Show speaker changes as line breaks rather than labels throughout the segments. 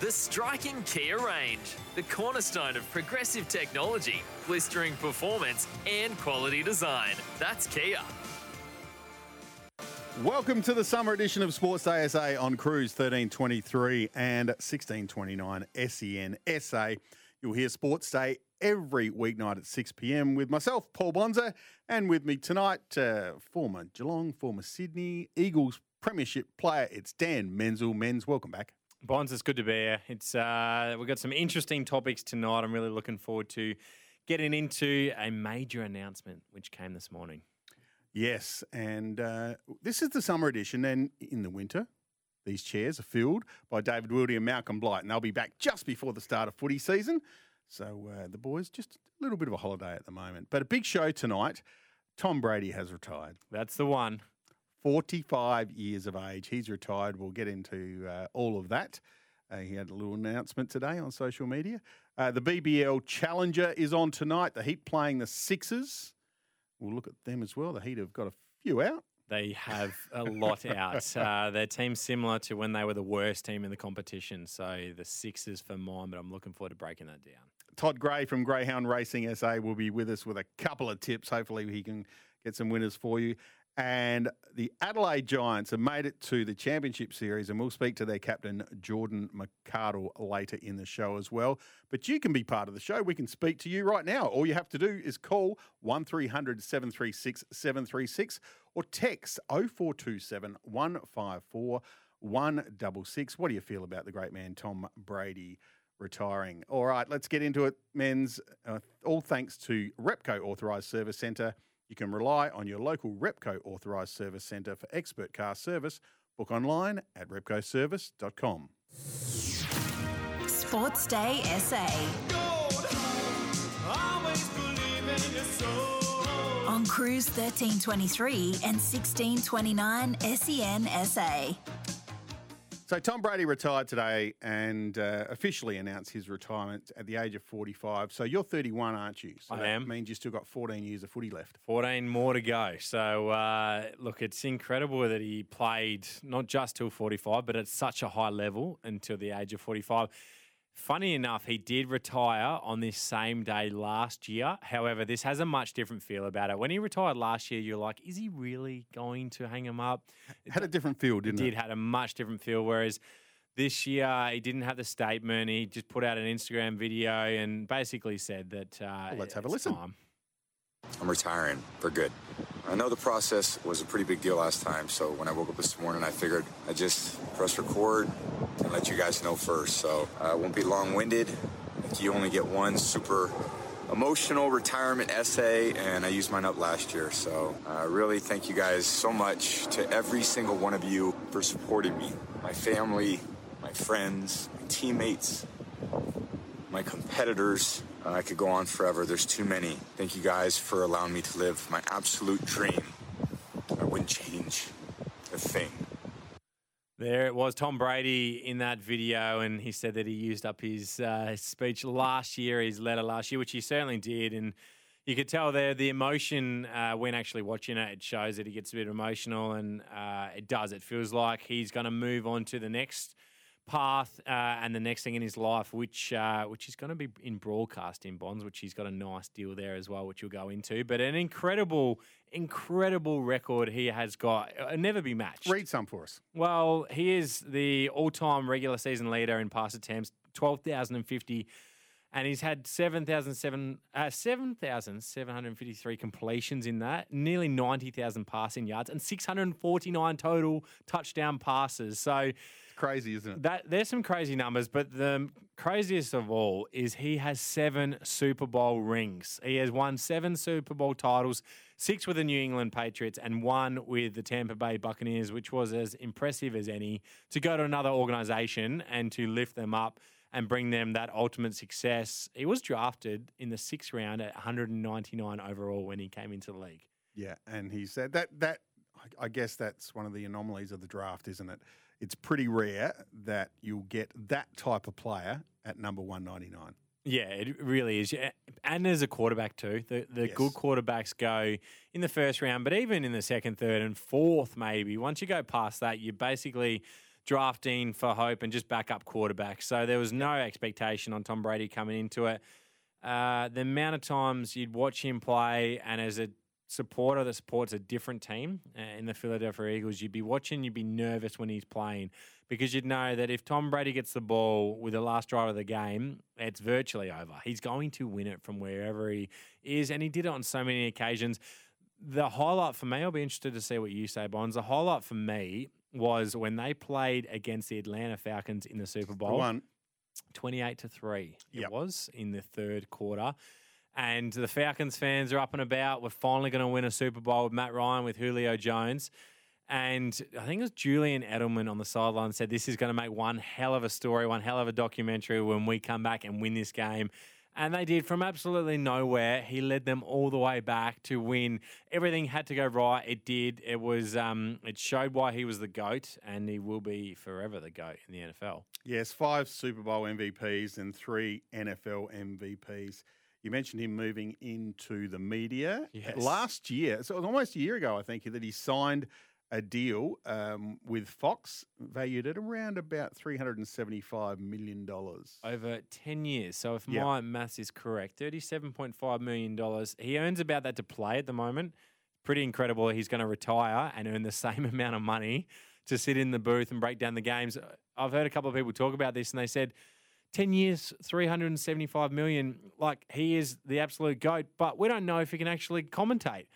The striking Kia range, the cornerstone of progressive technology, blistering performance, and quality design. That's Kia.
Welcome to the summer edition of Sports Day SA on Cruise 1323 and 1629 SEN SA. You'll hear Sports Day every weeknight at 6 p.m. with myself, Paul Bonza, and with me tonight, uh, former Geelong, former Sydney Eagles Premiership player. It's Dan Menzel. Menz, welcome back.
Bonds, it's good to be here. It's uh, we've got some interesting topics tonight. I'm really looking forward to getting into a major announcement which came this morning.
Yes, and uh, this is the summer edition, and in the winter, these chairs are filled by David Wildy and Malcolm Blight, and they'll be back just before the start of footy season. So uh, the boys just a little bit of a holiday at the moment, but a big show tonight. Tom Brady has retired.
That's the one.
45 years of age. He's retired. We'll get into uh, all of that. Uh, he had a little announcement today on social media. Uh, the BBL Challenger is on tonight. The Heat playing the Sixers. We'll look at them as well. The Heat have got a few out.
They have a lot out. Uh, their team's similar to when they were the worst team in the competition. So the Sixers for mine, but I'm looking forward to breaking that down.
Todd Gray from Greyhound Racing SA will be with us with a couple of tips. Hopefully, he can get some winners for you. And the Adelaide Giants have made it to the Championship Series, and we'll speak to their captain, Jordan McArdle, later in the show as well. But you can be part of the show. We can speak to you right now. All you have to do is call 1300 736 736 or text 0427 154 166. What do you feel about the great man, Tom Brady? Retiring. All right, let's get into it, Menz. Uh, all thanks to Repco Authorised Service Centre. You can rely on your local Repco authorised service centre for expert car service. Book online at repcoservice.com.
Sports Day SA. On Cruise 1323 and 1629 SEN SA.
So Tom Brady retired today and uh, officially announced his retirement at the age of 45. So you're 31, aren't you? So
I
that
am.
means you still got 14 years of footy left.
14 more to go. So, uh, look, it's incredible that he played not just till 45, but at such a high level until the age of 45. Funny enough, he did retire on this same day last year. However, this has a much different feel about it. When he retired last year, you're like, is he really going to hang him up?
It Had a different feel, didn't
did
it?
Did had a much different feel. Whereas this year he didn't have the statement. He just put out an Instagram video and basically said that. Uh,
Well, let's have a listen.
time.
I'm retiring for good. I know the process was a pretty big deal last time, so when I woke up this morning, I figured I'd just press record and let you guys know first. So I won't be long winded. You only get one super emotional retirement essay, and I used mine up last year. So uh, really thank you guys so much to every single one of you for supporting me, my family, my friends, my teammates, my competitors. Uh, I could go on forever. There's too many. Thank you guys for allowing me to live my absolute dream. I wouldn't change a thing.
There it was, Tom Brady in that video, and he said that he used up his uh, speech last year, his letter last year, which he certainly did, and you could tell there the emotion uh, when actually watching it. It shows that he gets a bit emotional, and uh, it does. It feels like he's going to move on to the next path uh, and the next thing in his life, which uh, which is going to be in broadcasting bonds, which he's got a nice deal there as well, which we'll go into. But an incredible, incredible record he has got, uh, never be matched.
Read some for us.
Well, he is the all-time regular season leader in pass attempts, twelve thousand and fifty, and he's had 7,700 uh, 7,753 completions in that, nearly ninety thousand passing yards, and six hundred and forty-nine total touchdown passes. So.
Crazy, isn't it?
That there's some crazy numbers, but the craziest of all is he has seven Super Bowl rings. He has won seven Super Bowl titles, six with the New England Patriots and one with the Tampa Bay Buccaneers, which was as impressive as any to go to another organization and to lift them up and bring them that ultimate success. He was drafted in the sixth round at 199 overall when he came into the league.
Yeah, and he said that that I- I guess that's one of the anomalies of the draft, isn't it? It's pretty rare that you'll get that type of player at number one ninety nine.
Yeah, it really is. Yeah, And as a quarterback too, the the good quarterbacks go in the first round, but even in the second, third, and fourth, maybe once you go past that, you're basically drafting for hope and just backup quarterbacks. So there was no expectation on Tom Brady coming into it. Uh, the amount of times you'd watch him play, and as a supporter that supports a different team uh, in the Philadelphia Eagles, you'd be watching, you'd be nervous when he's playing because you'd know that if Tom Brady gets the ball with the last drive of the game, it's virtually over. He's going to win it from wherever he is, and he did it on so many occasions. The highlight for me, I'll be interested to see what you say, Bonds. The highlight for me was when they played against the Atlanta Falcons in the Super Bowl.
one.
28 to 3 it was in the third quarter. And the Falcons fans are up and about. We're finally going to win a Super Bowl with Matt Ryan, with Julio Jones. And I think it was Julian Edelman on the sideline said this is going to make one hell of a story, one hell of a documentary when we come back and win this game. And they did from absolutely nowhere. He led them all the way back to win. Everything had to go right. It did. It was. Um, it showed why he was the goat, and he will be forever the goat in the NFL.
Yes, five Super Bowl MVPs and three NFL MVPs. You mentioned him moving into the media
Yes.
last year. So it was almost a year ago, I think, that he signed a deal um, with Fox valued at around about $375 million.
over 10 years. So if
Yeah.
my maths is correct, $37.5 million. He earns about that to play at the moment. Pretty incredible. He's going to retire and earn the same amount of money to sit in the booth and break down the games. I've heard a couple of people talk about this and they said 10 years, 375 million. Like he is the absolute goat, but we don't know if he can actually commentate.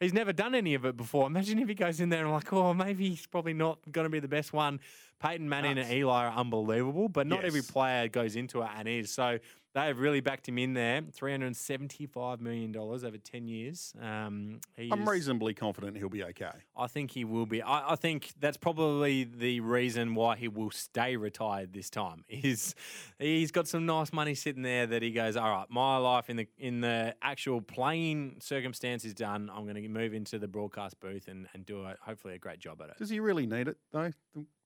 He's never done any of it before. Imagine if he goes in there and like, oh, maybe he's probably not going to be the best one. Peyton Manning and Eli are unbelievable, but not every player goes into it and is. So they have really backed him in there. $375 million over 10 years. Um, he
I'm reasonably confident he'll be okay.
I think he will be. I, I think that's probably the reason why he will stay retired this time. Is he's got some nice money sitting there that he goes, all right, my life in the in the actual playing circumstance is done. I'm going to move into the broadcast booth and, and do a, hopefully a great job at it.
Does he really need it, though?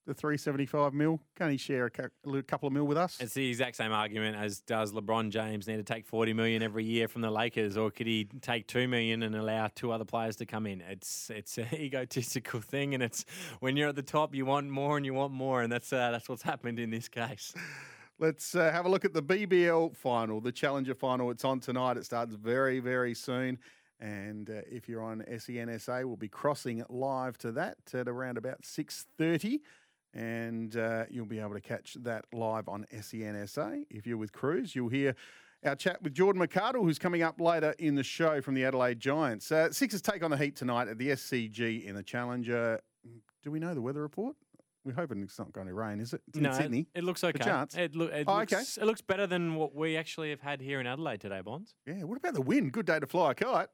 The, the 375 mil? Can't he share a, cou- a little- couple of mil with us?
It's the exact same argument as does LeBron James need to take 40 million every year from the Lakers, or could he take 2 million and allow two other players to come in? It's it's an egotistical thing, and it's when you're at the top, you want more and you want more, and that's uh, that's what's happened in this case.
Let's uh, have a look at the BBL final, the Challenger final. It's on tonight. It starts very, very soon. And uh, if you're on SENSA, we'll be crossing live to that at around about 6.30. And uh, you'll be able to catch that live on SENSA. If you're with Cruise, you'll hear our chat with Jordan McArdle, who's coming up later in the show from the Adelaide Giants. Uh, Sixers take on the Heat tonight at the SCG in the Challenger. Do we know the weather report? We're hoping it's not going to rain, is it? It's
no, it-
Sydney.
It, looks okay.
chance.
It, look, it,
Oh,
looks,
okay.
it looks better than what we actually have had here in Adelaide today, Bonds.
Yeah, what about the wind? Good day to fly a kite.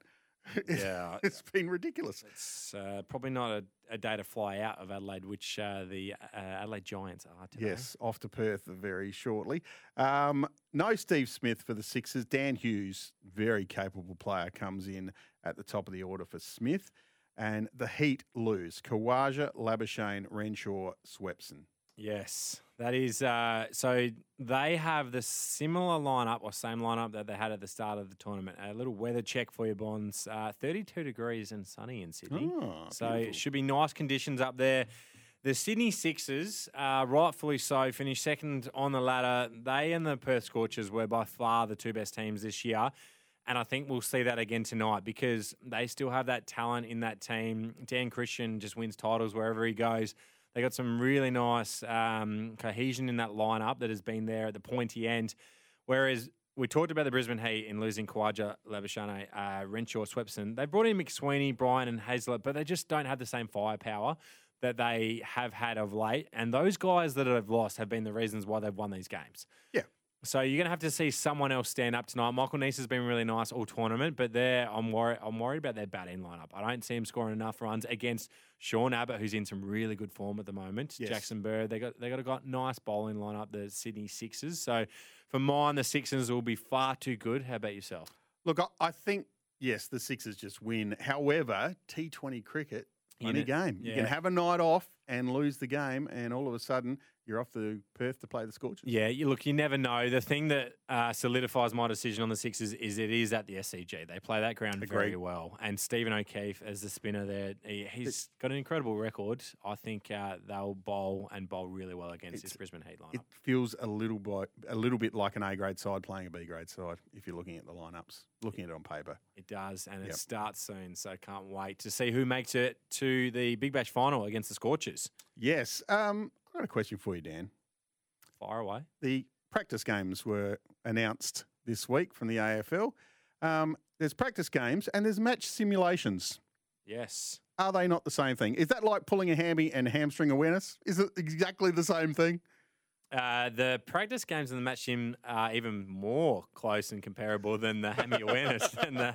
Yeah.
it's been ridiculous.
It's uh, probably not a, a day to fly out of Adelaide, which uh, the uh, Adelaide Giants are today.
Yes, off to Perth very shortly. Um, no Steve Smith for the Sixers. Dan Hughes, very capable player, comes in at the top of the order for Smith. And the Heat lose. Khawaja, Labuschagne, Renshaw, Swepson.
Yes, that is. Uh, so they have the similar lineup or same lineup that they had at the start of the tournament. A little weather check for your bonds. Uh, 32 degrees and sunny in Sydney.
Oh,
so
beautiful.
it should be nice conditions up there. The Sydney Sixers, uh, rightfully so, finished second on the ladder. They and the Perth Scorchers were by far the two best teams this year. And I think we'll see that again tonight because they still have that talent in that team. Dan Christian just wins titles wherever he goes. They got some really nice um, cohesion in that lineup that has been there at the pointy end. Whereas we talked about the Brisbane Heat in losing Khawaja, Labuschagne, uh, Renshaw, Swepson. They brought in McSweeney, Bryan, and Hazlett, but they just don't have the same firepower that they have had of late. And those guys that have lost have been the reasons why they've won these games.
Yeah.
So you're going to have to see someone else stand up tonight. Michael Neser has been really nice all tournament, but there I'm worried. I'm worried about their batting lineup. I don't see him scoring enough runs against Sean Abbott, who's in some really good form at the moment.
Yes.
Jackson Bird, they got they got a got nice bowling lineup. The Sydney Sixers. So for mine, the Sixers will be far too good. How about yourself?
Look, I, I think yes, the Sixers just win. However, T20 cricket, funny
know-
game. You can have a night off and lose the game, and all of a sudden you're off to Perth to play the Scorchers.
Yeah, you look, you never know. The thing that uh, solidifies my decision on the Sixers is it is at the SCG. They play that ground very well. And Stephen O'Keefe, as the spinner there, he, he's got an incredible record. I think uh, they'll bowl and bowl really well against this Brisbane Heat lineup.
It feels a little bit, a little bit like an A grade side playing a B grade side if you're looking at the lineups, looking at it on paper.
It does, and it starts soon. So can't wait to see who makes it to the Big Bash final against the Scorchers.
Yes. Um, I've got a question for you, Dan.
Fire away.
The practice games were announced this week from the AFL. Um, there's practice games and there's match simulations.
Yes.
Are they not the same thing? Is that like pulling a hammy and hamstring awareness? Is it exactly the same thing?
Uh, the practice games and the match sim are even more close and comparable than the hammy awareness than the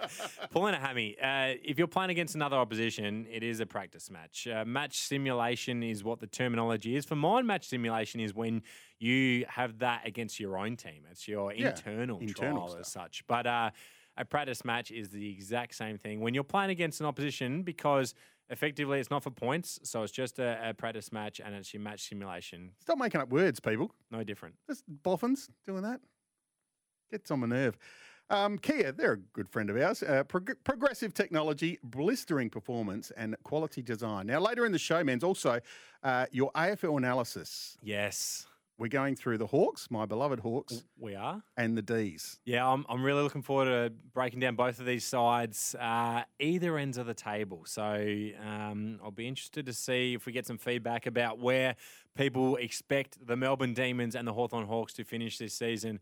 pulling a hammy. Uh, if you're playing against another opposition, it is a practice match. Uh, match simulation is what the terminology is. For mine, match simulation is when you have that against your own team. It's your
Yeah,
internal,
internal
trial as such. But uh, a practice match is the exact same thing when you're playing against an opposition because effectively it's not for points, so it's just a, a practice match and it's your match simulation.
Stop making up words, people.
No different.
Just boffins doing that. Gets on my nerve. Um, Kia, they're a good friend of ours. Uh, prog- progressive technology, blistering performance, and quality design. Now, later in the show, Menz also uh, your AFL analysis.
Yes,
We're going through the Hawks, my beloved Hawks,
we are.
and the D's.
Yeah, I'm, I'm really looking forward to breaking down both of these sides, uh, either ends of the table. So um, I'll be interested to see if we get some feedback about where people expect the Melbourne Demons and the Hawthorn Hawks to finish this season.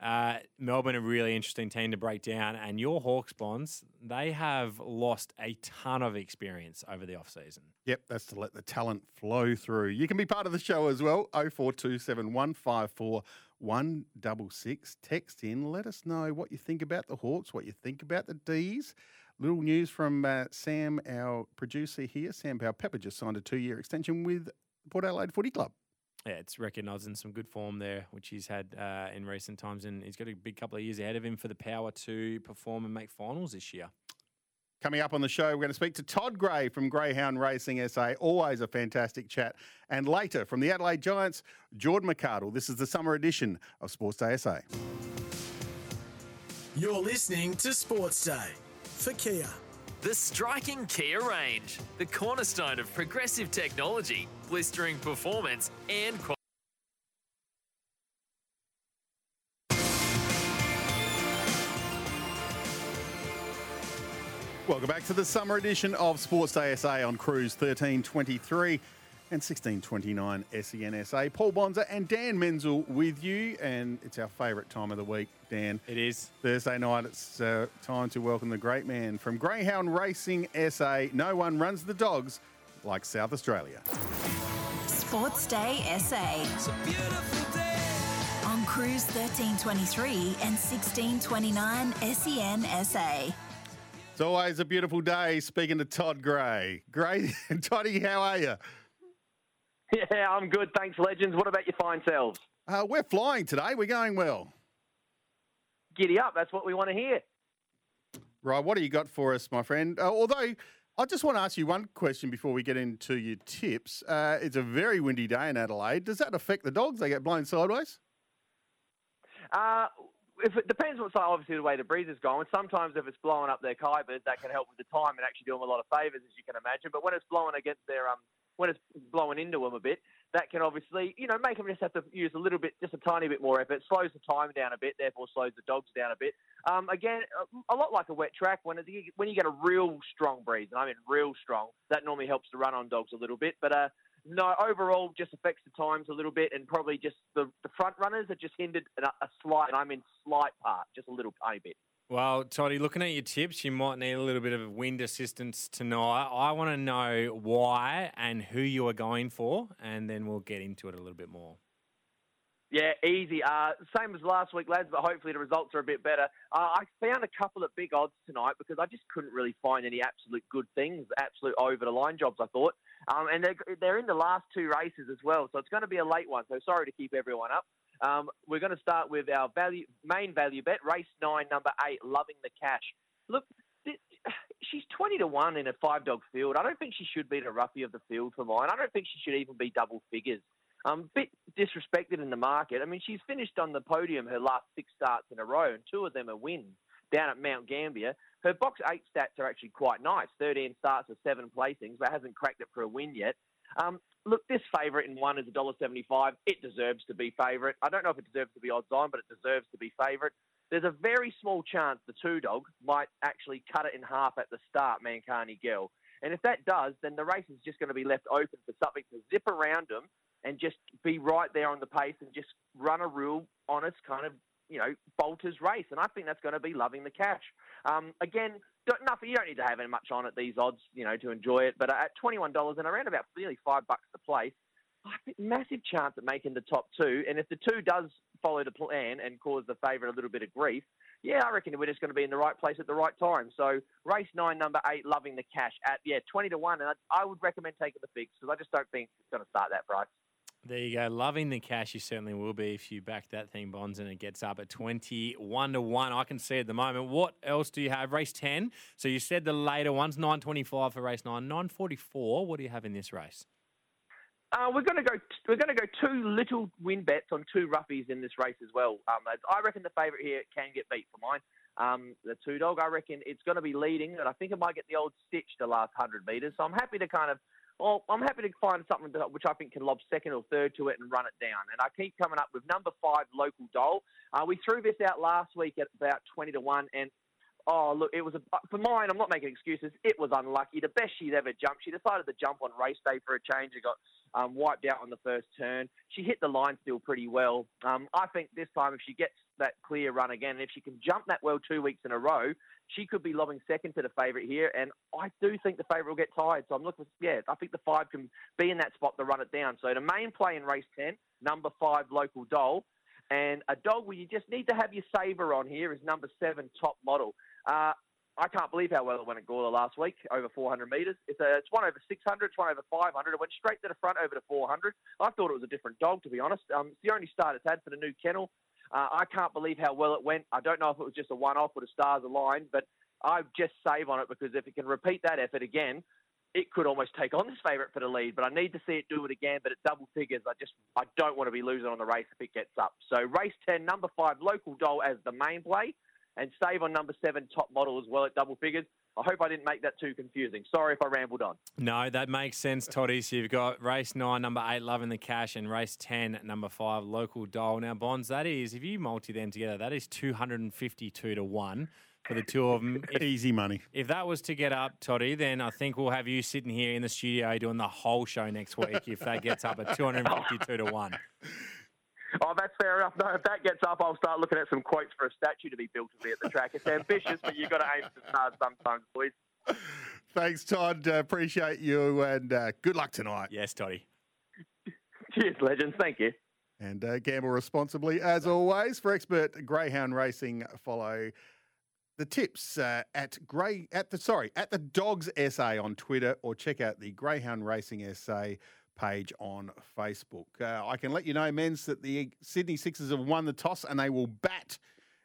Uh, Melbourne, a really interesting team to break down, and your Hawks bonds, they have lost a ton of experience over the off-season.
Yep, that's to let the talent flow through. You can be part of the show as well. 0427 154 166. Text in. Let us know what you think about the Hawks, what you think about the D's. Little news from uh, Sam, our producer here. Sam Powell Pepper just signed a two year extension with Port Adelaide Footy Club.
Yeah, it's recognising some good form there, which he's had uh, in recent times, and he's got a big couple of years ahead of him for the power to perform and make finals this year.
Coming up on the show, we're going to speak to Todd Gray from Greyhound Racing SA. Always a fantastic chat. And later, from the Adelaide Giants, Jordan McArdle. This is the summer edition of Sports Day SA.
You're listening to Sports Day for Kia.
The striking Kia range, the cornerstone of progressive technology, blistering performance, and quality.
Welcome back to the summer edition of Sports Day SA on Cruise 1323 and 1629 SENSA. Paul Bonza and Dan Menzel with you, and it's our favourite time of the week, Dan.
It is.
Thursday night, it's uh, time to welcome the great man from Greyhound Racing SA. No one runs the dogs like South Australia.
Sports Day SA. On Cruise 1323 and 1629 SEN SA.
It's always a beautiful day speaking to Todd Gray. Gray, Toddy, how are you?
Yeah, I'm good. Thanks, legends. What about your fine selves?
Uh, we're flying today. We're going well.
Giddy up. That's what we want to hear.
Right, what do you got for us, my friend? Uh, although, I just want to ask you one question before we get into your tips. Uh, it's a very windy day in Adelaide. Does that affect the dogs? They get blown sideways?
Uh, if it depends what side, obviously, the way the breeze is going. Sometimes if it's blowing up their kybers, that can help with the time and actually do them a lot of favours, as you can imagine. But when it's blowing against their um, when it's blowing into them a bit, that can obviously, you know, make them just have to use a little bit, just a tiny bit more effort. Slows the time down a bit, therefore slows the dogs down a bit. Um, again, a, lot like a wet track. When it, when you get a real strong breeze, and I mean real strong, that normally helps to run on dogs a little bit. But uh, no, overall, just affects the times a little bit, and probably just the, the front runners are just hindered a, a slight, and I mean slight part, just a little tiny bit.
Well, Toddy, looking at your tips, you might need a little bit of wind assistance tonight. I want to know why and who you are going for, and then we'll get into it a little bit more.
Yeah, easy. Uh, same as last week, lads, but hopefully the results are a bit better. Uh, I found a couple of big odds tonight because I just couldn't really find any absolute good things, absolute over the line jobs, I thought. Um, and they're, they're in the last two races as well, so it's going to be a late one. So sorry to keep everyone up. Um, we're going to start with our value main value bet, race nine, number eight, Loving the Cash. Look, she's 20 to 1 in a five dog field. I don't think she should be the roughie of the field for mine. I don't think she should even be double figures. Um, bit disrespected in the market. I mean, she's finished on the podium her last six starts in a row, and two of them are wins down at Mount Gambier. Her box eight stats are actually quite nice 13 starts with seven placings, but hasn't cracked it for a win yet. Um, look, this favourite in one is $1.75. It deserves to be favourite. I don't know if it deserves to be odds on, but it deserves to be favourite. There's a very small chance the two dog might actually cut it in half at the start, Mancani Girl. And if that does, then the race is just going to be left open for something to zip around them and just be right there on the pace and just run a real honest kind of you know bolters race. And I think that's going to be loving the cash. Um, again, don't, nothing. You don't need to have much on at these odds, you know, to enjoy it. But at twenty one dollars and around about nearly five bucks to place, I think massive chance at making the top two. And if the two does follow the plan and cause the favourite a little bit of grief, yeah, I reckon we're just going to be in the right place at the right time. So race nine, number eight, loving the cash at yeah twenty to one, and I, I would recommend taking the fix because I just don't think it's going to start that price.
There you go. Loving the cash, you certainly will be if you back that thing, Bonds, and it gets up at 21 to 1. I can see at the moment. What else do you have? Race 10. So you said the later ones, 925 for race 9, 944. What do you have in this race?
Uh, we're going to go. We're going to go two little win bets on two roughies in this race as well. Um, I reckon the favourite here can get beat for mine. Um, the two dog. I reckon it's going to be leading, and I think it might get the old stitch the last hundred metres. So I'm happy to kind of well, I'm happy to find something which I think can lob second or third to it and run it down. And I keep coming up with number five, local doll. Uh, we threw this out last week at about 20 to 1, and oh, look, it was a, for mine, I'm not making excuses. It was unlucky. The best she'd ever jumped. She decided to jump on race day for a change. It got um, wiped out on the first turn. She hit the line still pretty well. Um, I think this time, if she gets that clear run again, and if she can jump that well two weeks in a row, she could be lobbing second to the favourite here. And I do think the favourite will get tired. So I'm looking, yeah, I think the five can be in that spot to run it down. So the main play in race 10, number five, local doll. And a dog where you just need to have your saver on here is number seven, top model. Uh, I can't believe how well it went at Gawler last week, over 400 metres. It's, a, it's one over 600, it's one over 500. It went straight to the front over to 400. I thought it was a different dog, to be honest. Um, it's the only start it's had for the new kennel. Uh, I can't believe how well it went. I don't know if it was just a one-off or the stars aligned, but I just save on it because if it can repeat that effort again, it could almost take on this favourite for the lead. But I need to see it do it again. But at double figures, I just I don't want to be losing on the race if it gets up. So race ten, number five, local doll as the main play, and save on number seven, top model as well at double figures. I hope I didn't make that too confusing. Sorry if I rambled on.
No, that makes sense, Toddy. So you've got race nine, number eight, loving the cash, and race ten, number five, local doll. Now, Bonds, that is if you multi them together, that is two hundred and fifty-two to one for the two of them. If,
Easy money.
If that was to get up, Toddy, then I think we'll have you sitting here in the studio doing the whole show next week if that gets up at 252 to 1.
Oh, that's fair enough. No, if that gets up, I'll start looking at some quotes for a statue to be built of me at the track. It's ambitious, but you've got to aim for stars sometimes, boys.
Thanks, Todd. Uh, appreciate you and uh, good luck tonight.
Yes, Toddy.
Cheers, legends. Thank you.
And uh, gamble responsibly as always. For expert greyhound racing, follow the tips uh, at Grey at the sorry at the Dogs SA on Twitter or check out the Greyhound Racing SA page on Facebook. Uh, I can let you know, Menz, that the Sydney Sixers have won the toss and they will bat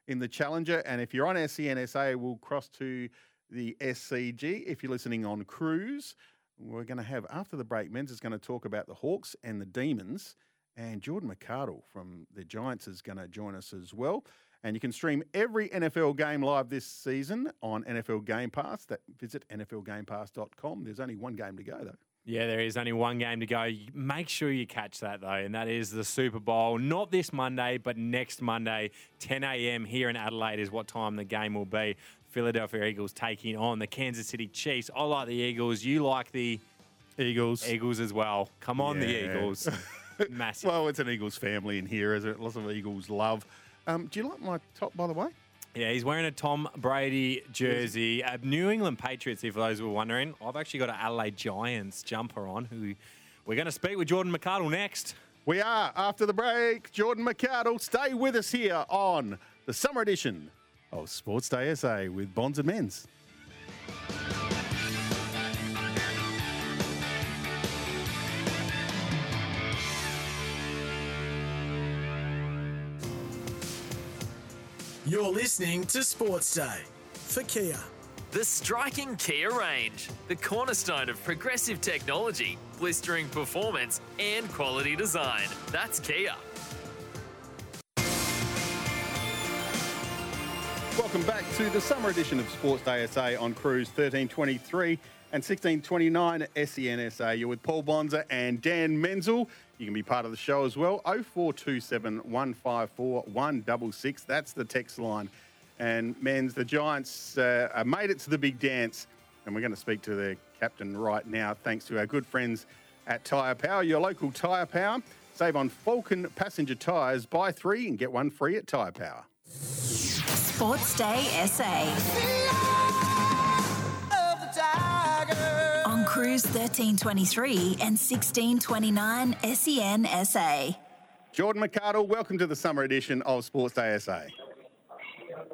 in the Challenger. And if you're on SENSA, we'll cross to the SCG. If you're listening on Cruise, we're going to have after the break. Menz is going to talk about the Hawks and the Demons. And Jordan McArdle from the Giants is going to join us as well. And you can stream every NFL game live this season on NFL Game Pass. That visit NFLGamePass.com. There's only one game to go though.
Yeah, there is only one game to go. Make sure you catch that though, and that is the Super Bowl. Not this Monday, but next Monday, 10 a.m. here in Adelaide is what time the game will be. Philadelphia Eagles taking on the Kansas City Chiefs. I like the Eagles. You like the
Eagles.
Eagles as well. Come on, the Eagles. Massive.
Well, it's an Eagles family in here, is it? Lots of Eagles love. Um, do you like my top, by the way?
Yeah, he's wearing a Tom Brady jersey. A uh, New England Patriots, if those were wondering. I've actually got an Adelaide Giants jumper on. Who we're going to speak with Jordan McArdle next.
We are after the break. Jordan McArdle, stay with us here on the summer edition of Sports Day SA with Bonds and Menz.
You're listening to Sports Day for Kia.
The striking Kia range, the cornerstone of progressive technology, blistering performance, and quality design. That's Kia.
Welcome back to the summer edition of Sports Day SA on Cruise 1323 and 1629 SENSA. You're with Paul Bonza and Dan Menzel. You can be part of the show as well. 0427 154 166. That's the text line. And Menz, the Giants uh, made it to the big dance. And we're going to speak to their captain right now, thanks to our good friends at Tyre Power, your local Tyre Power. Save on Falken passenger tyres. Buy three and get one free at Tyre Power.
Sports Day SA. On Cruise 1323 and 1629 SEN SA.
Jordan McArdle, welcome to the summer edition of Sports Day SA.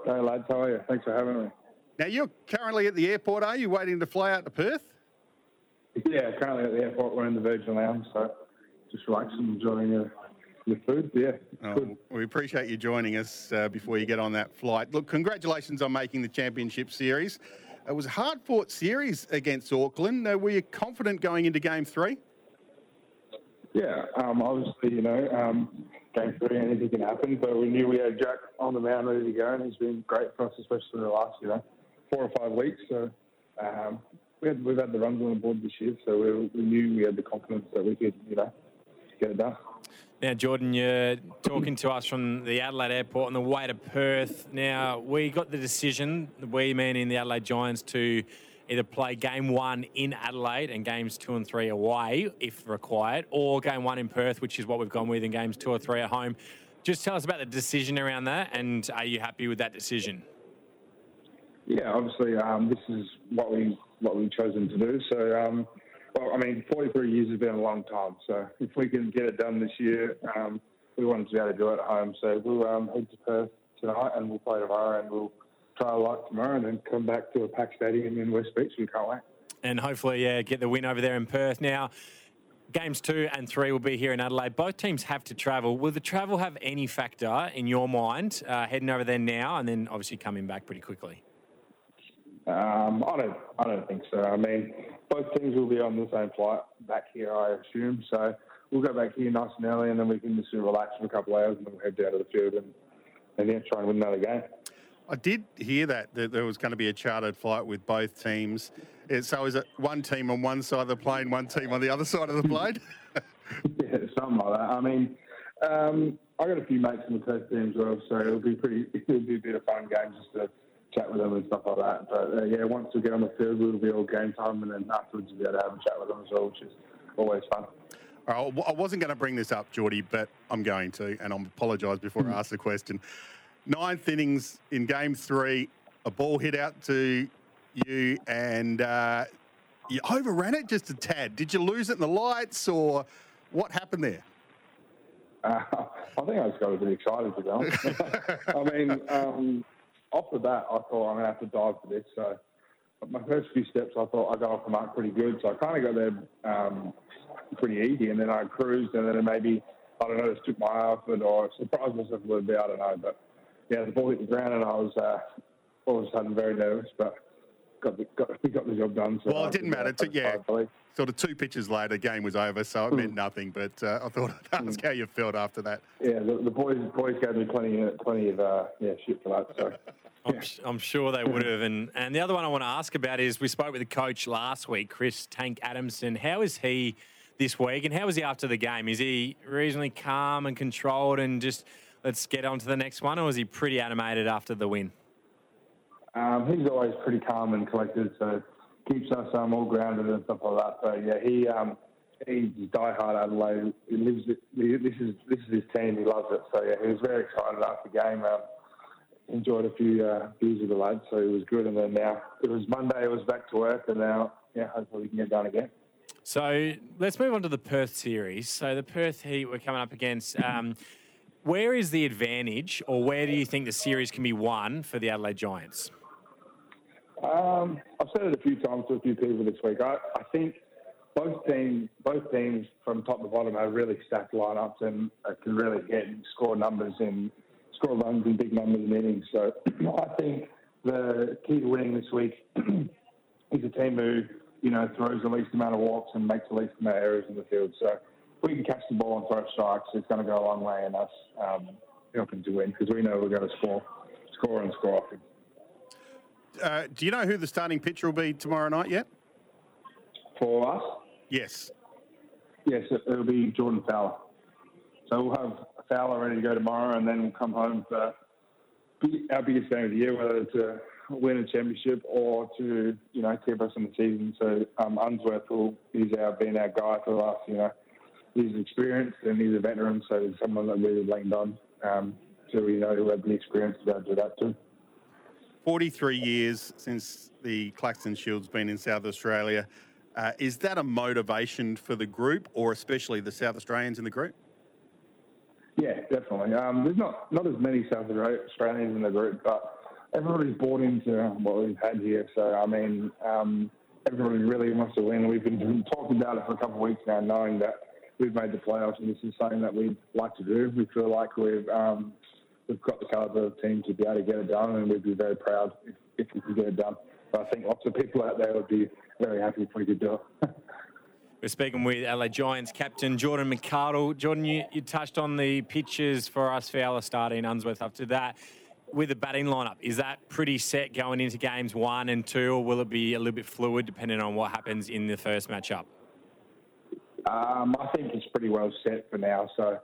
Hey lads, how are you? Thanks for having me.
Now you're currently at the airport, are you? Waiting to fly out to Perth?
Yeah, currently at the airport. We're in the Virgin Lounge, so just relaxing, enjoying your, your food. Yeah,
oh, we appreciate you joining us uh, before you get on that flight. Look, congratulations on making the championship series. It was a hard fought series against Auckland. Were you confident going into game three?
Yeah, um, obviously, you know, um, game three, anything can happen, but we knew we had Jack on the mound ready to go, and he's been great for us, especially in the last, you know, four or five weeks. So um, we had, we've had the runs on the board this year, so we, we knew we had the confidence that we could, you know, get it done.
Now, Jordan, you're talking to us from the Adelaide airport on the way to Perth. Now, we got the decision, we meaning the Adelaide Giants, to either play game one in Adelaide and games two and three away, if required, or game one in Perth, which is what we've gone with, and games two or three at home. Just tell us about the decision around that, and are you happy with that decision?
Yeah, obviously, um, this is what we what we've chosen to do. So, um, well, I mean, 43 years has been a long time. So, if we can get it done this year, um, we wanted to be able to do it at home. So, we'll um, head to Perth tonight, and we'll play tomorrow, and we'll try a lot tomorrow, and then come back to a packed stadium in West Beach. We can't wait.
And hopefully, yeah, get the win over there in Perth. Now, games two and three will be here in Adelaide. Both teams have to travel. Will the travel have any factor in your mind, uh, heading over there now, and then obviously coming back pretty quickly?
Um, I don't. I don't think so. I mean, both teams will be on the same flight back here, I assume. So we'll go back here nice and early, and then we can just relax for a couple of hours, and then we'll head down to the field and and then try and win another game.
I did hear that, that there was going to be a chartered flight with both teams. So is it one team on one side of the plane, one team on the other side of the plane?
yeah, something like that. I mean, um, I got a few mates in the Perth team as well, so it'll be pretty. It'll be a bit of fun game just to chat with them and stuff like that. But uh, yeah, once we get on the field, it'll be all game time, and then afterwards we'll be able to have a chat with them as well, which is always fun.
All right, I wasn't going to bring this up, Geordie, but I'm going to, and I'll apologise before I ask the question. Ninth innings in game three, a ball hit out to you, and uh, you overran it just a tad. Did you lose it in the lights, or what happened there?
Uh, I think I just got a bit excited to be honest. I mean, um, off the bat, I thought I'm going to have to dive for this. So my first few steps, I thought I got off the mark pretty good. So I kind of got there um, pretty easy, and then I cruised, and then maybe I don't know, just took my eye off it or surprised myself a little bit. I don't know, but yeah, the ball hit the ground, and I was uh, all of a sudden very nervous, but got the, got, we got the job done. So
well, it didn't matter. It took, yeah, sort of two pitches later, game was over, so it meant nothing. But uh, I thought I'd ask how you felt after that.
Yeah, the, the boys boys gave me plenty plenty of uh, yeah shit for that. So.
I'm, I'm, sure they would have. And, and the other one I want to ask about is we spoke with the coach last week, Chris Tank Adamson. How is he this week, and how was he after the game? Is he reasonably calm and controlled and just let's get on to the next one, or was he pretty animated after the win?
Um, he's always pretty calm and collected, so keeps us um, all grounded and stuff like that. So yeah, he um, he's diehard Adelaide. He lives it. This is this is his team. He loves it. So yeah, he was very excited after the game. Um, enjoyed a few uh, beers with the lads, so it was good. And then now it was Monday, it was back to work, and now yeah, hopefully we can get done again.
So let's move on to the Perth series. So the Perth Heat we're coming up against. Um, where is the advantage, or where do you think the series can be won for the Adelaide Giants?
Um, I've said it a few times to a few people this week. I, I think both teams, both teams from top to bottom have really stacked lineups and uh, can really get and score numbers and score runs in big numbers in innings. So I think the key to winning this week is a team who you know throws the least amount of walks and makes the least amount of errors in the field. So if we can catch the ball and throw strikes, it's going to go a long way in us um, helping to win because we know we're going to score, score and score often.
Uh, do you know who the starting pitcher will be tomorrow night yet?
For us?
Yes.
Yes, it- it'll be Jordan Fowler. So we'll have Fowler ready to go tomorrow, and then we'll come home for our biggest game of the year, whether it's to win a championship or to you know keep us in the season. So um, Unsworth will he's our been our guy for the last you know he's experienced and he's a veteran, so he's someone that we've leaned on. Um, so we know who have the experience to be able to do that too.
43 years since the Claxton Shield's been in South Australia. Uh, is that a motivation for the group, or especially the South Australians in the group?
Yeah, definitely. Um, there's not not as many South Australians in the group, but everybody's bought into what we've had here. So I mean, um, everybody really wants to win. We've been talking about it for a couple of weeks now, knowing that we've made the playoffs, and this is something that we'd like to do. We feel like we've um, we've got the caliber of team to be able to get it done, and we'd be very proud if, if we could get it done. But I think lots of people out there would be very happy if we could do it.
We're speaking with LA Giants captain Jordan McArdle. Jordan, you, you touched on the pitches for us, Fowler starting, Unsworth after that. With the batting lineup, is that pretty set going into games one and two, or will it be a little bit fluid depending on what happens in the first matchup?
Um, I think it's pretty well set for now. So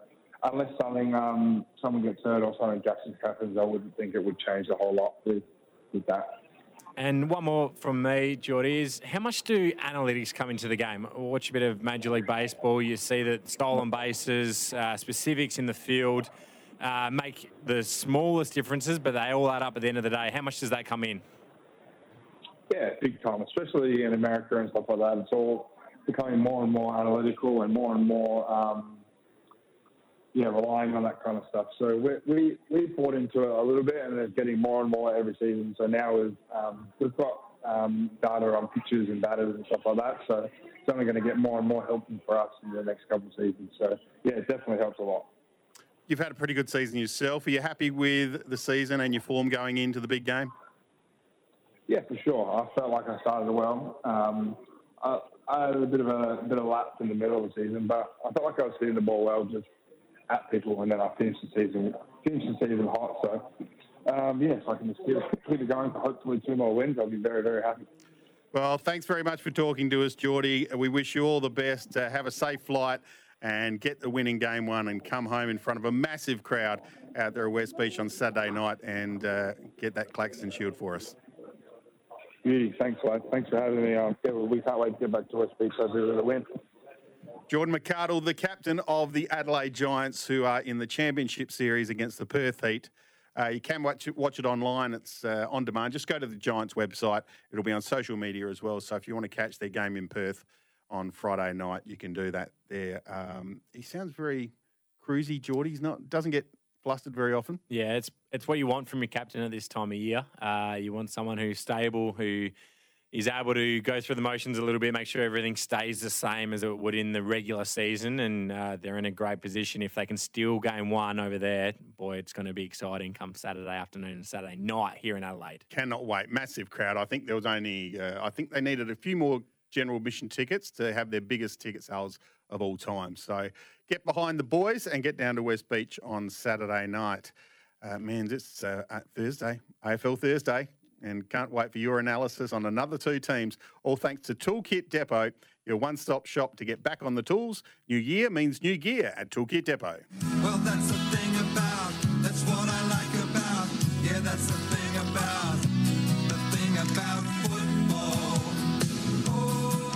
unless something um, someone gets hurt or something drastic happens, I wouldn't think it would change a whole lot with with that.
And one more from me, Geordie, is how much do analytics come into the game? Watch a bit of Major League Baseball. You see that stolen bases, uh, specifics in the field uh, make the smallest differences, but they all add up at the end of the day. How much does that come in?
Yeah, big time, especially in America and stuff like that. It's all becoming more and more analytical and more and more, um, yeah, relying on that kind of stuff. So we we we bought into it a little bit, and it's getting more and more every season. So now we've um, we've got um, data on pitches and batters and stuff like that. So it's only going to get more and more helpful for us in the next couple of seasons. So yeah, it definitely helps a lot.
You've had a pretty good season yourself. Are you happy with the season and your form going into the big game?
Yeah, for sure. I felt like I started well. Um, I, I had a bit of a, bit of lapse in the middle of the season, but I felt like I was hitting the ball well, just at people, and then I finished the season finished the season hot. So um, yes, I can just keep, it going for hopefully two more wins. I'll be very very happy.
Well, thanks very much for talking to us, Geordie. We wish you all the best. Uh, have a safe flight and get the winning game one and come home in front of a massive crowd out there at West Beach on Saturday night and uh, get that Claxton Shield for us.
Beauty, thanks, lad. Thanks for having me. Um, yeah, we can't wait to get back to West Beach so we win.
Jordan McArdle, the captain of the Adelaide Giants, who are in the Championship Series against the Perth Heat. Uh, you can watch it, watch it online. It's uh, on demand. Just go to the Giants website. It'll be on social media as well. So if you want to catch their game in Perth on Friday night, you can do that there. Um, he sounds very cruisy, Geordie. He's not doesn't get flustered very often.
Yeah, it's it's what you want from your captain at this time of year. Uh, you want someone who's stable, who is able to go through the motions a little bit, make sure everything stays the same as it would in the regular season, and uh, they're in a great position if they can steal game one over there. Boy, it's going to be exciting come Saturday afternoon and Saturday night here in Adelaide.
Cannot wait. Massive crowd. I think there was only. Uh, I think they needed a few more general admission tickets to have their biggest ticket sales of all time. So get behind the boys and get down to West Beach on Saturday night. Uh, man, it's uh, Thursday, AFL Thursday, and can't wait for your analysis on another two teams. All thanks to Toolkit Depot, your one stop shop to get back on the tools. New year means new gear at Toolkit Depot.
Well, that's the thing about, that's what I like about, yeah, that's the thing about, the thing about football. Oh.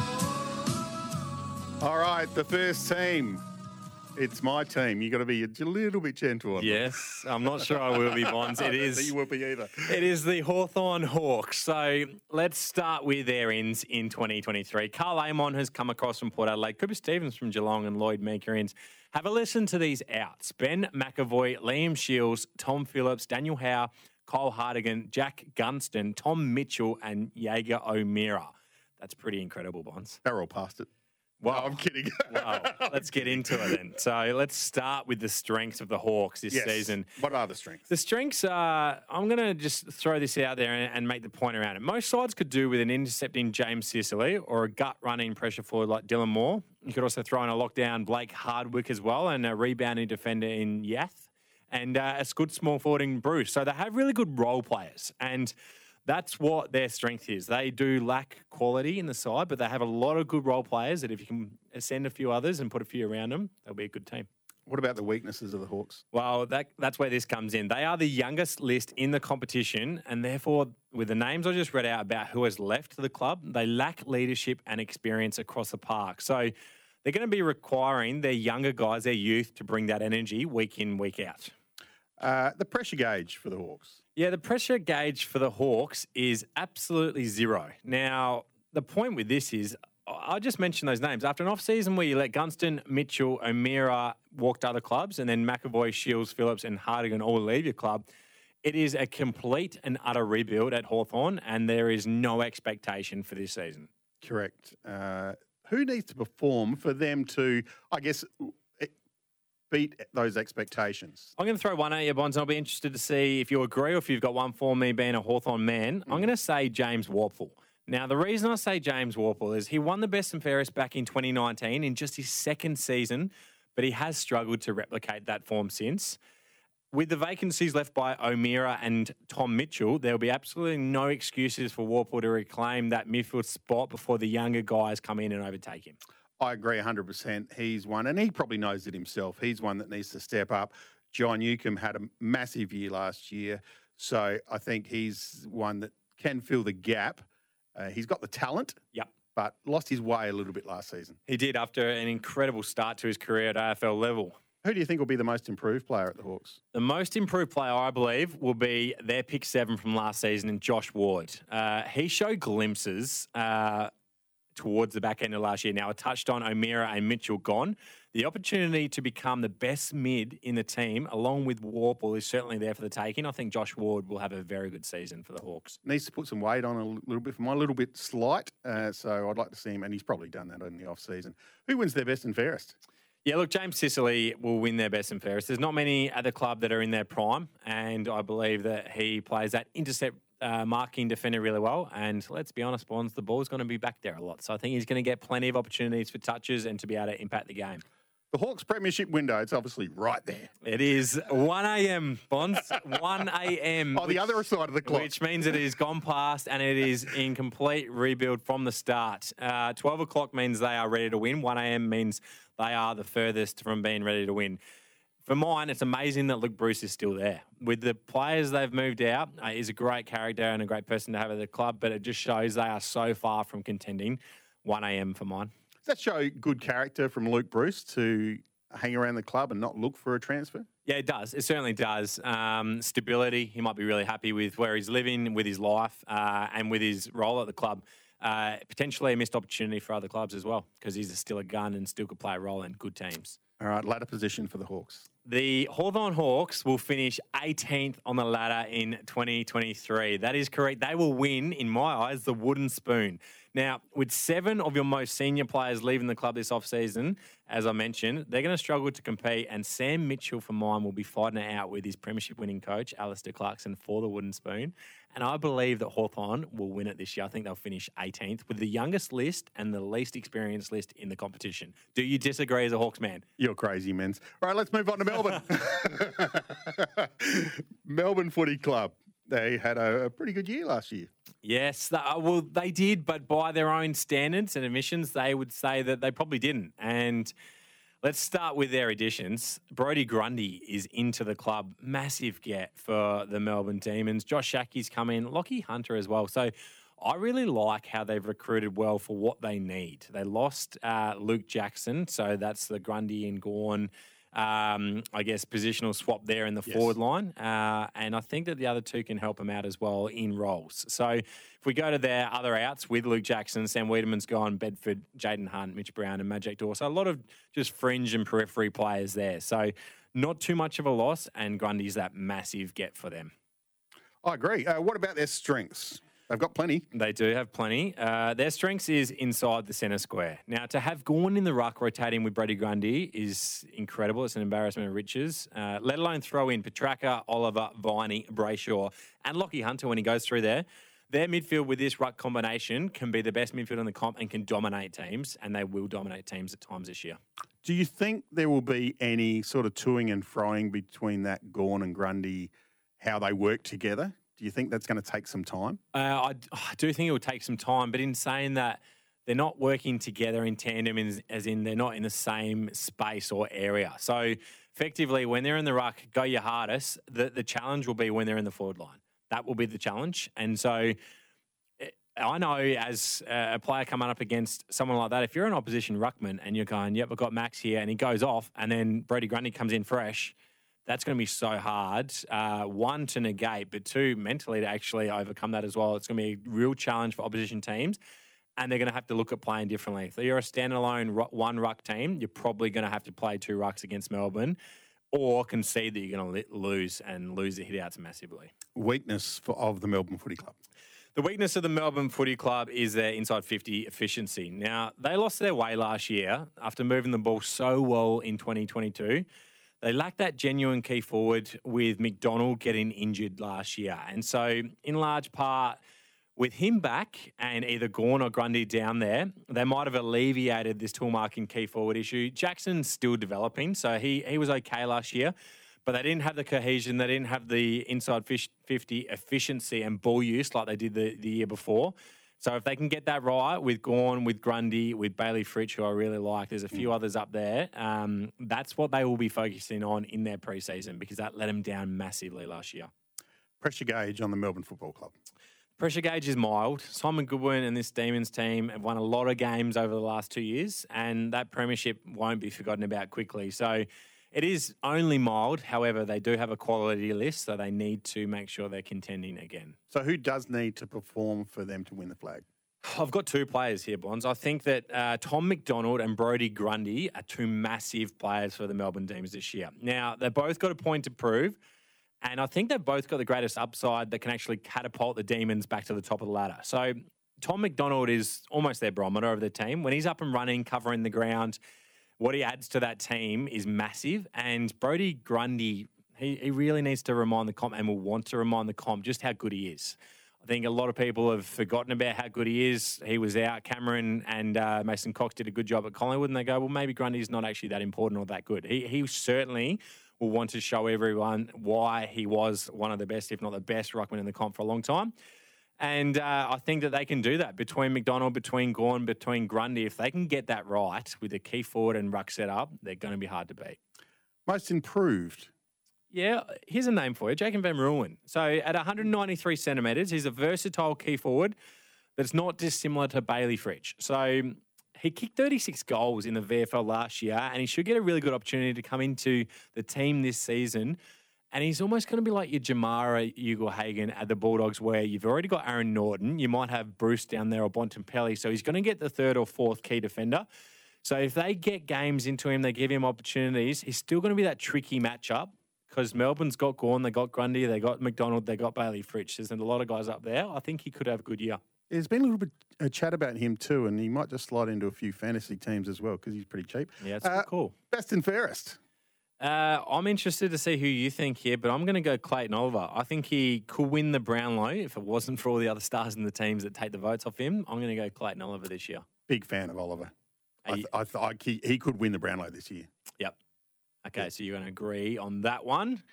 All right, the first team It's my team. You've got to be a little bit gentle on them.
Yes, I'm not sure I will be, Bonds. It is.
you will be either.
It is the Hawthorn Hawks. So let's start with their ends in 2023. Karl Amon has come across from Port Adelaide, Cooper Stephens from Geelong, and Lloyd Meekerins. Have a listen to these outs Ben McEvoy, Liam Shiels, Tom Phillips, Daniel Howe, Kyle Hartigan, Jack Gunston, Tom Mitchell, and Jaeger O'Meara. That's pretty incredible, Bonds.
They're all past it.
Wow.
I'm kidding.
wow. Let's get into it then. So let's start with the strengths of the Hawks this
Yes.
season.
What are the strengths?
The strengths are, I'm going to just throw this out there and, and make the point around it. Most sides could do with an intercepting James Sicily or a gut running pressure forward like Dylan Moore. You could also throw in a lockdown Blake Hardwick as well and a rebounding defender in Yath and uh, a good small forward in Breust. So they have really good role players. And that's what their strength is. They do lack quality in the side, but they have a lot of good role players that if you can send a few others and put a few around them, they'll be a good team.
What about the weaknesses of the Hawks?
Well, that, that's where this comes in. They are the youngest list in the competition, and therefore, with the names I just read out about who has left the club, they lack leadership and experience across the park. So they're going to be requiring their younger guys, their youth, to bring that energy week in, week out.
Uh, the pressure gauge for the Hawks.
Yeah, the pressure gauge for the Hawks is absolutely zero. Now, the point with this is, I just mentioned those names. After an off season where you let Gunston, Mitchell, O'Meara walk to other clubs, and then McEvoy, Shiels, Phillips, and Hartigan all leave your club, it is a complete and utter rebuild at Hawthorn, and there is no expectation for this season.
Correct. Uh, who needs to perform for them to, I guess, beat those expectations?
I'm going to throw one at you, Bonds, and I'll be interested to see if you agree or if you've got one for me being a Hawthorn man. I'm mm. going to say James Worpel. Now, the reason I say James Worpel is he won the best and fairest back in 2019 in just his second season, but he has struggled to replicate that form since. With the vacancies left by O'Meara and Tom Mitchell, there will be absolutely no excuses for Worpel to reclaim that midfield spot before the younger guys come in and overtake him.
I agree 100%. He's one, and he probably knows it himself. He's one that needs to step up. John Newcombe had a massive year last year, so I think he's one that can fill the gap. Uh, he's got the talent,
Yep.
but lost his way a little bit last season.
He did after an incredible start to his career at AFL level.
Who do you think will be the most improved player at the Hawks?
The most improved player, I believe, will be their pick seven from last season, and Josh Ward. Uh, he showed glimpses uh, towards the back end of last year. Now, I touched on O'Meara and Mitchell gone. The opportunity to become the best mid in the team, along with Worpel, is certainly there for the taking. I think Josh Ward will have a very good season for the Hawks.
Needs to put some weight on a little bit for my little bit slight, uh, so I'd like to see him, and he's probably done that in the off season. Who wins their best and fairest?
Yeah, look, James Sicily will win their best and fairest. There's not many at the club that are in their prime, and I believe that he plays that intercept uh, marking defender really well. And let's be honest, Bonds, the ball's going to be back there a lot. So I think he's going to get plenty of opportunities for touches and to be able to impact the game.
The Hawks premiership window, it's obviously right there.
It is 1 a.m., Bonds. 1 a.m.
On the other side of the clock.
Which means it is gone past and it is in complete rebuild from the start. Uh, 12 o'clock means they are ready to win. 1 a.m. means they are the furthest from being ready to win. For mine, it's amazing that Luke Breust is still there. With the players they've moved out, uh, he's a great character and a great person to have at the club, but it just shows they are so far from contending. 1 a.m. for mine.
Does that show good character from Luke Breust to hang around the club and not look for a transfer?
Yeah, it does. It certainly does. Um, stability. He might be really happy with where he's living, with his life, uh, and with his role at the club. Uh, potentially a missed opportunity for other clubs as well, because he's still a gun and still could play a role in good teams.
All right, ladder position for the Hawks.
The Hawthorn Hawks will finish 18th on the ladder in 2023. That is correct. They will win, in my eyes, the wooden spoon. Now, with seven of your most senior players leaving the club this offseason, as I mentioned, they're going to struggle to compete. And Sam Mitchell, for mine, will be fighting it out with his premiership winning coach, Alastair Clarkson, for the wooden spoon. And I believe that Hawthorn will win it this year. I think they'll finish 18th with the youngest list and the least experienced list in the competition. Do you disagree as a Hawks man?
You're crazy, Menz. All right, let's move on to Melbourne. Melbourne Footy Club. They had a, a pretty good year last year.
Yes, uh, well, they did, but by their own standards and admissions, they would say that they probably didn't. And let's start with their additions. Brodie Grundy is into the club, massive get for the Melbourne Demons. Josh Schache's come in, Lachie Hunter as well. So I really like how they've recruited well for what they need. They lost uh, Luke Jackson, so that's the Grundy and Gawn um, I guess, positional swap there in the
Yes.
forward line. Uh, and I think that the other two can help him out as well in roles. So if we go to their other outs with Luke Jackson, Sam Weideman's gone, Bedford, Jayden Hunt, Mitch Brown, and Majak Daw. So a lot of just fringe and periphery players there. So not too much of a loss, and Grundy's that massive get for them.
I agree. Uh, what about their strengths? They've got plenty.
They do have plenty. Uh, their strengths is inside the centre square. Now, to have Gawn in the ruck rotating with Brodie Grundy is incredible. It's an embarrassment of riches. Uh, let alone throw in Petracca, Oliver, Viney, Brayshaw, and Lachie Hunter when he goes through there. Their midfield with this ruck combination can be the best midfield in the comp and can dominate teams, and they will dominate teams at times this year.
Do you think there will be any sort of toing and froing between that Gawn and Grundy, how they work together? Do you think that's going to take some time?
Uh, I, I do think it will take some time, but in saying that, they're not working together in tandem, in, as in they're not in the same space or area. So effectively, when they're in the ruck, go your hardest. The, the challenge will be when they're in the forward line. That will be the challenge. And so eh, I know as a player coming up against someone like that, if you're an opposition ruckman and you're going, yep, I've got Max here, and he goes off, and then Brodie Grundy comes in fresh, that's going to be so hard. Uh, one, to negate, but two, mentally to actually overcome that as well. It's going to be a real challenge for opposition teams. And they're going to have to look at playing differently. If you're a standalone one ruck team, you're probably going to have to play two rucks against Melbourne or concede that you're going to lose and lose the hit outs massively.
Weakness for, of the Melbourne Footy Club.
The weakness of the Melbourne Footy Club is their inside 50 efficiency. Now, they lost their way last year after moving the ball so well in 2022. They lacked that genuine key forward with McDonald getting injured last year. And so, in large part, with him back and either Gawn or Grundy down there, they might have alleviated this tool marking key forward issue. Jackson's still developing, so he, he was okay last year, but they didn't have the cohesion, they didn't have the inside 50 efficiency and ball use like they did the, the year before. So if they can get that right with Gawn, with Grundy, with Bailey Fritsch, who I really like, there's a few others up there. Um, that's what they will be focusing on in their preseason because that let them down massively last year.
Pressure gauge on the Melbourne Football Club.
Pressure gauge is mild. Simon Goodwin and this Demons team have won a lot of games over the last two years, and that premiership won't be forgotten about quickly. So it is only mild. However, they do have a quality list, so they need to make sure they're contending again.
So who does need to perform for them to win the flag?
I've got two players here, Bonds. I think that uh, Tom McDonald and Brodie Grundy are two massive players for the Melbourne Demons this year. Now, they've both got a point to prove, and I think they've both got the greatest upside that can actually catapult the Demons back to the top of the ladder. So, Tom McDonald is almost their barometer of the team. When he's up and running, covering the ground, what he adds to that team is massive. And Brodie Grundy, he, he really needs to remind the comp and will want to remind the comp just how good he is. I think a lot of people have forgotten about how good he is. He was out. Cameron and uh, Mason Cox did a good job at Collingwood, and they go, well, maybe Grundy's not actually that important or that good. He, he certainly will want to show everyone why he was one of the best, if not the best, ruckman in the comp for a long time. And uh, I think that they can do that between McDonald, between Gawn, between Grundy. If they can get that right with a key forward and ruck set up, they're going to be hard to beat.
Most improved.
Yeah, here's a name for you, Jacob van Rooyen. So at 193 centimetres, he's a versatile key forward that's not dissimilar to Bailey Fritsch. So he kicked 36 goals in the VFL last year, and he should get a really good opportunity to come into the team this season. And he's almost going to be like your Jamarra Ugle-Hagan at the Bulldogs, where you've already got Aaron Naughton. You might have Bruce down there or Bontempelli. So he's going to get the third or fourth key defender. So if they get games into him, they give him opportunities, he's still going to be that tricky matchup because Melbourne's got Gawn, they got Grundy, they got McDonald, they got Bailey Fritsch. There's a lot of guys up there. I think he could have a good year.
There's been a little bit of chat about him too, and he might just slide into a few fantasy teams as well because he's pretty cheap.
Yeah, it's
Uh,
cool.
Best and fairest.
Uh, I'm interested to see who you think here, but I'm going to go Clayton Oliver. I think he could win the Brownlow if it wasn't for all the other stars in the teams that take the votes off him. I'm going to go Clayton Oliver this year.
Big fan of Oliver. I, th-
you-
I, th- I, he, he could win the Brownlow this year.
Yep. Okay, so you're going to agree on that one.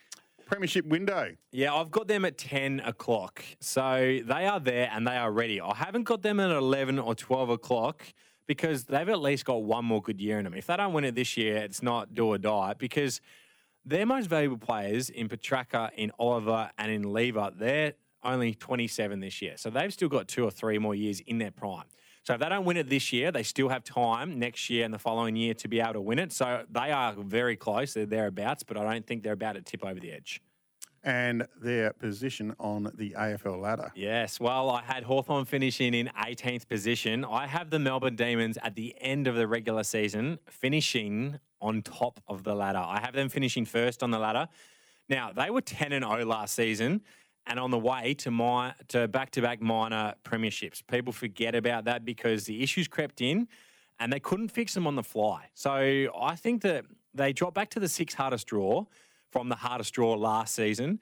Premiership window.
Yeah, I've got them at 10 o'clock. So they are there and they are ready. I haven't got them at 11 or 12 o'clock because they've at least got one more good year in them. If they don't win it this year, it's not do or die because their most valuable players in Petracca, in Oliver, and in Lever, they're only 27 this year. So they've still got two or three more years in their prime. So if they don't win it this year, they still have time next year and the following year to be able to win it. So they are very close. They're thereabouts, but I don't think they're about to tip over the edge.
And their position on the AFL ladder.
Yes, well, I had Hawthorn finishing in 18th position. I have the Melbourne Demons at the end of the regular season finishing on top of the ladder. I have them finishing first on the ladder. Now, they were 10 and 0 last season and on the way to my to back-to-back minor premierships. People forget about that because the issues crept in and they couldn't fix them on the fly. So, I think that they dropped back to the sixth hardest draw from the hardest draw last season.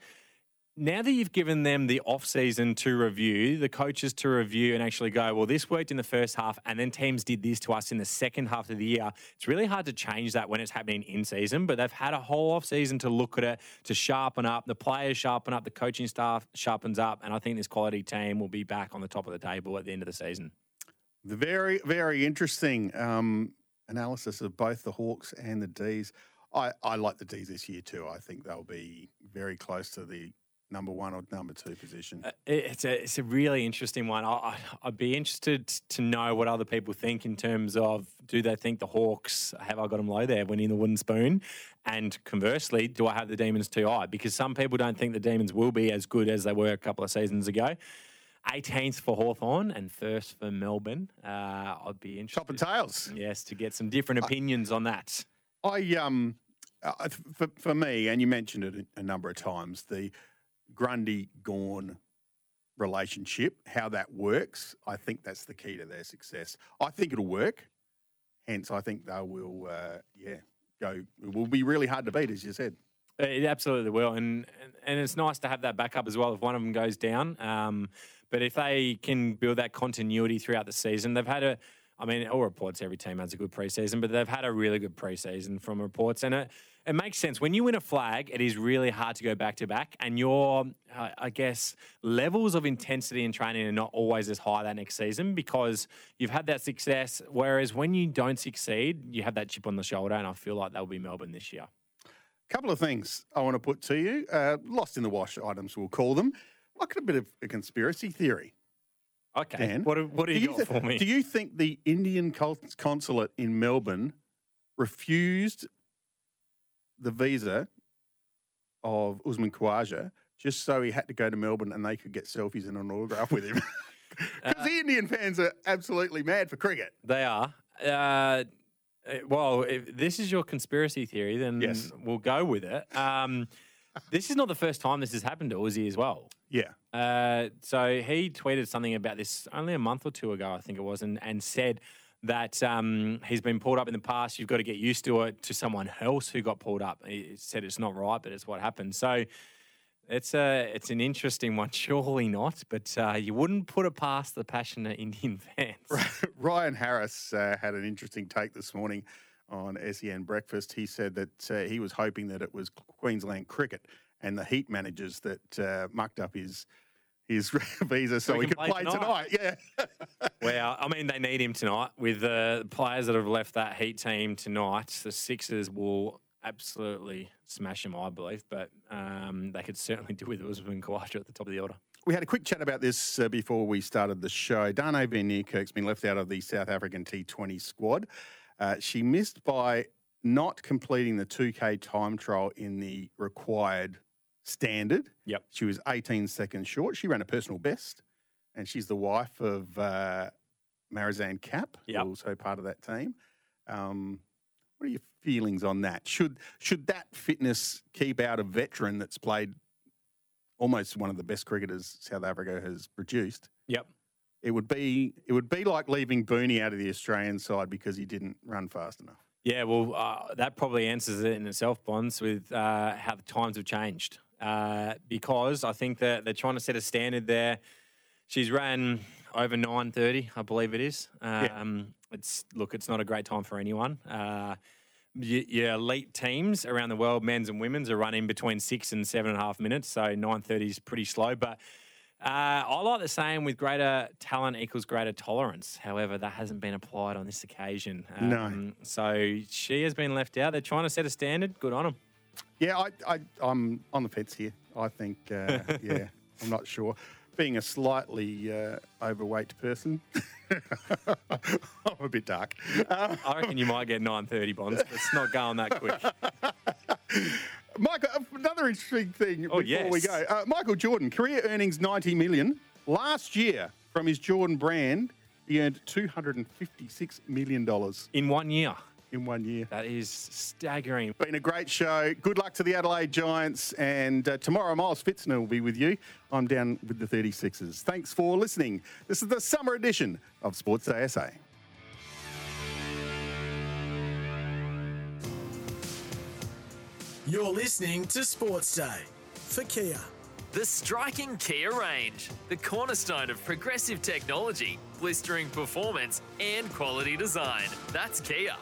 Now that you've given them the off season to review, the coaches to review and actually go, well, this worked in the first half, and then teams did this to us in the second half of the year. It's really hard to change that when it's happening in season, but they've had a whole off season to look at it, to sharpen up. The players sharpen up, the coaching staff sharpens up, and I think this quality team will be back on the top of the table at the end of the season.
The very, very interesting um, analysis of both the Hawks and the D's. I, I like the D's this year too. I think they'll be very close to the number one or number two position.
Uh, It's a it's a really interesting one. I, I- I'd be interested to know what other people think in terms of do they think the Hawks have I got them low there winning the wooden spoon, and conversely, do I have the Demons too high? Because some people don't think the Demons will be as good as they were a couple of seasons ago. 18th for Hawthorn and first for Melbourne. Uh, I'd be interested. Top
and tails.
Yes, to get some different opinions on that.
I um, uh, for for me, and you mentioned it a- number of times, the Grundy Gawn relationship, how that works. I think that's the key to their success. I think it'll work. Hence, I think they will. Uh, yeah, go. It will be really hard to beat, as you said.
It absolutely will, and and- and it's nice to have that backup as well if one of them goes down. Um, but if they can build that continuity throughout the season, they've had a. I mean, all reports every team has a good preseason, but they've had a really good preseason from reports, and it it makes sense when you win a flag. It is really hard to go back to back, and your uh, I guess levels of intensity in training are not always as high that next season because you've had that success. Whereas when you don't succeed, you have that chip on the shoulder, and I feel like that will be Melbourne this year.
A couple of things I want to put to you. Uh, lost in the wash items, we'll call them. Like a bit of a conspiracy theory.
Okay.
Dan,
What, what do you, got
thi-
for me?
Do you think the Indian consulate in Melbourne refused the visa of Usman Khawaja just so he had to go to Melbourne and they could get selfies and an autograph with him? Because the Indian fans are absolutely mad for cricket.
They are. Uh, uh, well, if this is your conspiracy theory, then
Yes.
we'll go with it. Um, this is not the first time this has happened to Uzi as well.
Yeah.
Uh, so he tweeted something about this only a month or two ago, I think it was, and, and said that um, he's been pulled up in the past. You've got to get used to it. To someone else who got pulled up, he said it's not right, but it's what happened. So it's a it's an interesting one. Surely not, but uh, you wouldn't put it past the passionate Indian fans.
Ryan Harris uh, had an interesting take this morning on SEN Breakfast. He said that uh, he was hoping that it was Queensland cricket and the Heat managers that uh, mucked up his his visa so, he, could play, tonight. Yeah.
Well, I mean, they need him tonight. With the players that have left that Heat team tonight, the Sixers will absolutely smash him, I believe. But um, they could certainly do with Usman Khawaja at the top of the order.
We had a quick chat about this uh, before we started the show. Dane Van Niekerk's been left out of the South African T20 squad. Uh, she missed by not completing the 2K time trial in the required standard.
Yep.
She was 18 seconds short. She ran a personal best, and she's the wife of uh, Marizanne Kapp,
Yep.
also part of that team. Um, what are your feelings on that? Should should that fitness keep out a veteran that's played almost one of the best cricketers South Africa has produced?
Yep.
It would be it would be like leaving Booney out of the Australian side because he didn't run fast enough.
Yeah, well, uh, that probably answers it in itself, Bonds, with uh, how the times have changed. Uh, because I think that they're trying to set a standard there. She's ran over 9.30, I believe it is. Um, It's Look, it's not a great time for anyone. Uh, your elite teams around the world, men's and women's, are running between six and seven and a half minutes. So 9.30 is pretty slow. But uh, I like the saying with greater talent equals greater tolerance. However, that hasn't been applied on this occasion. Um,
No.
So she has been left out. They're trying to set a standard. Good on them.
Yeah, I, I I'm on the fence here. I think uh, yeah, I'm not sure. being a slightly uh, overweight person, I'm a bit dark. Um,
I reckon you might get 930 bonds, but it's not going that quick.
Michael, uh, another interesting thing
Oh,
before we go. Uh, Michael Jordan, career earnings 90 million. Last year, from his Jordan brand, he earned 256 million dollars
in one year.
In one year,
that is staggering.
Been a great show. Good luck to the Adelaide Giants, and uh, tomorrow Miles Fitzner will be with you. I'm down with the 36ers. Thanks for listening. This is the summer edition of Sports Day SA.
You're listening to Sports Day for Kia.
The striking Kia range, the cornerstone of progressive technology, blistering performance, and quality design. That's Kia.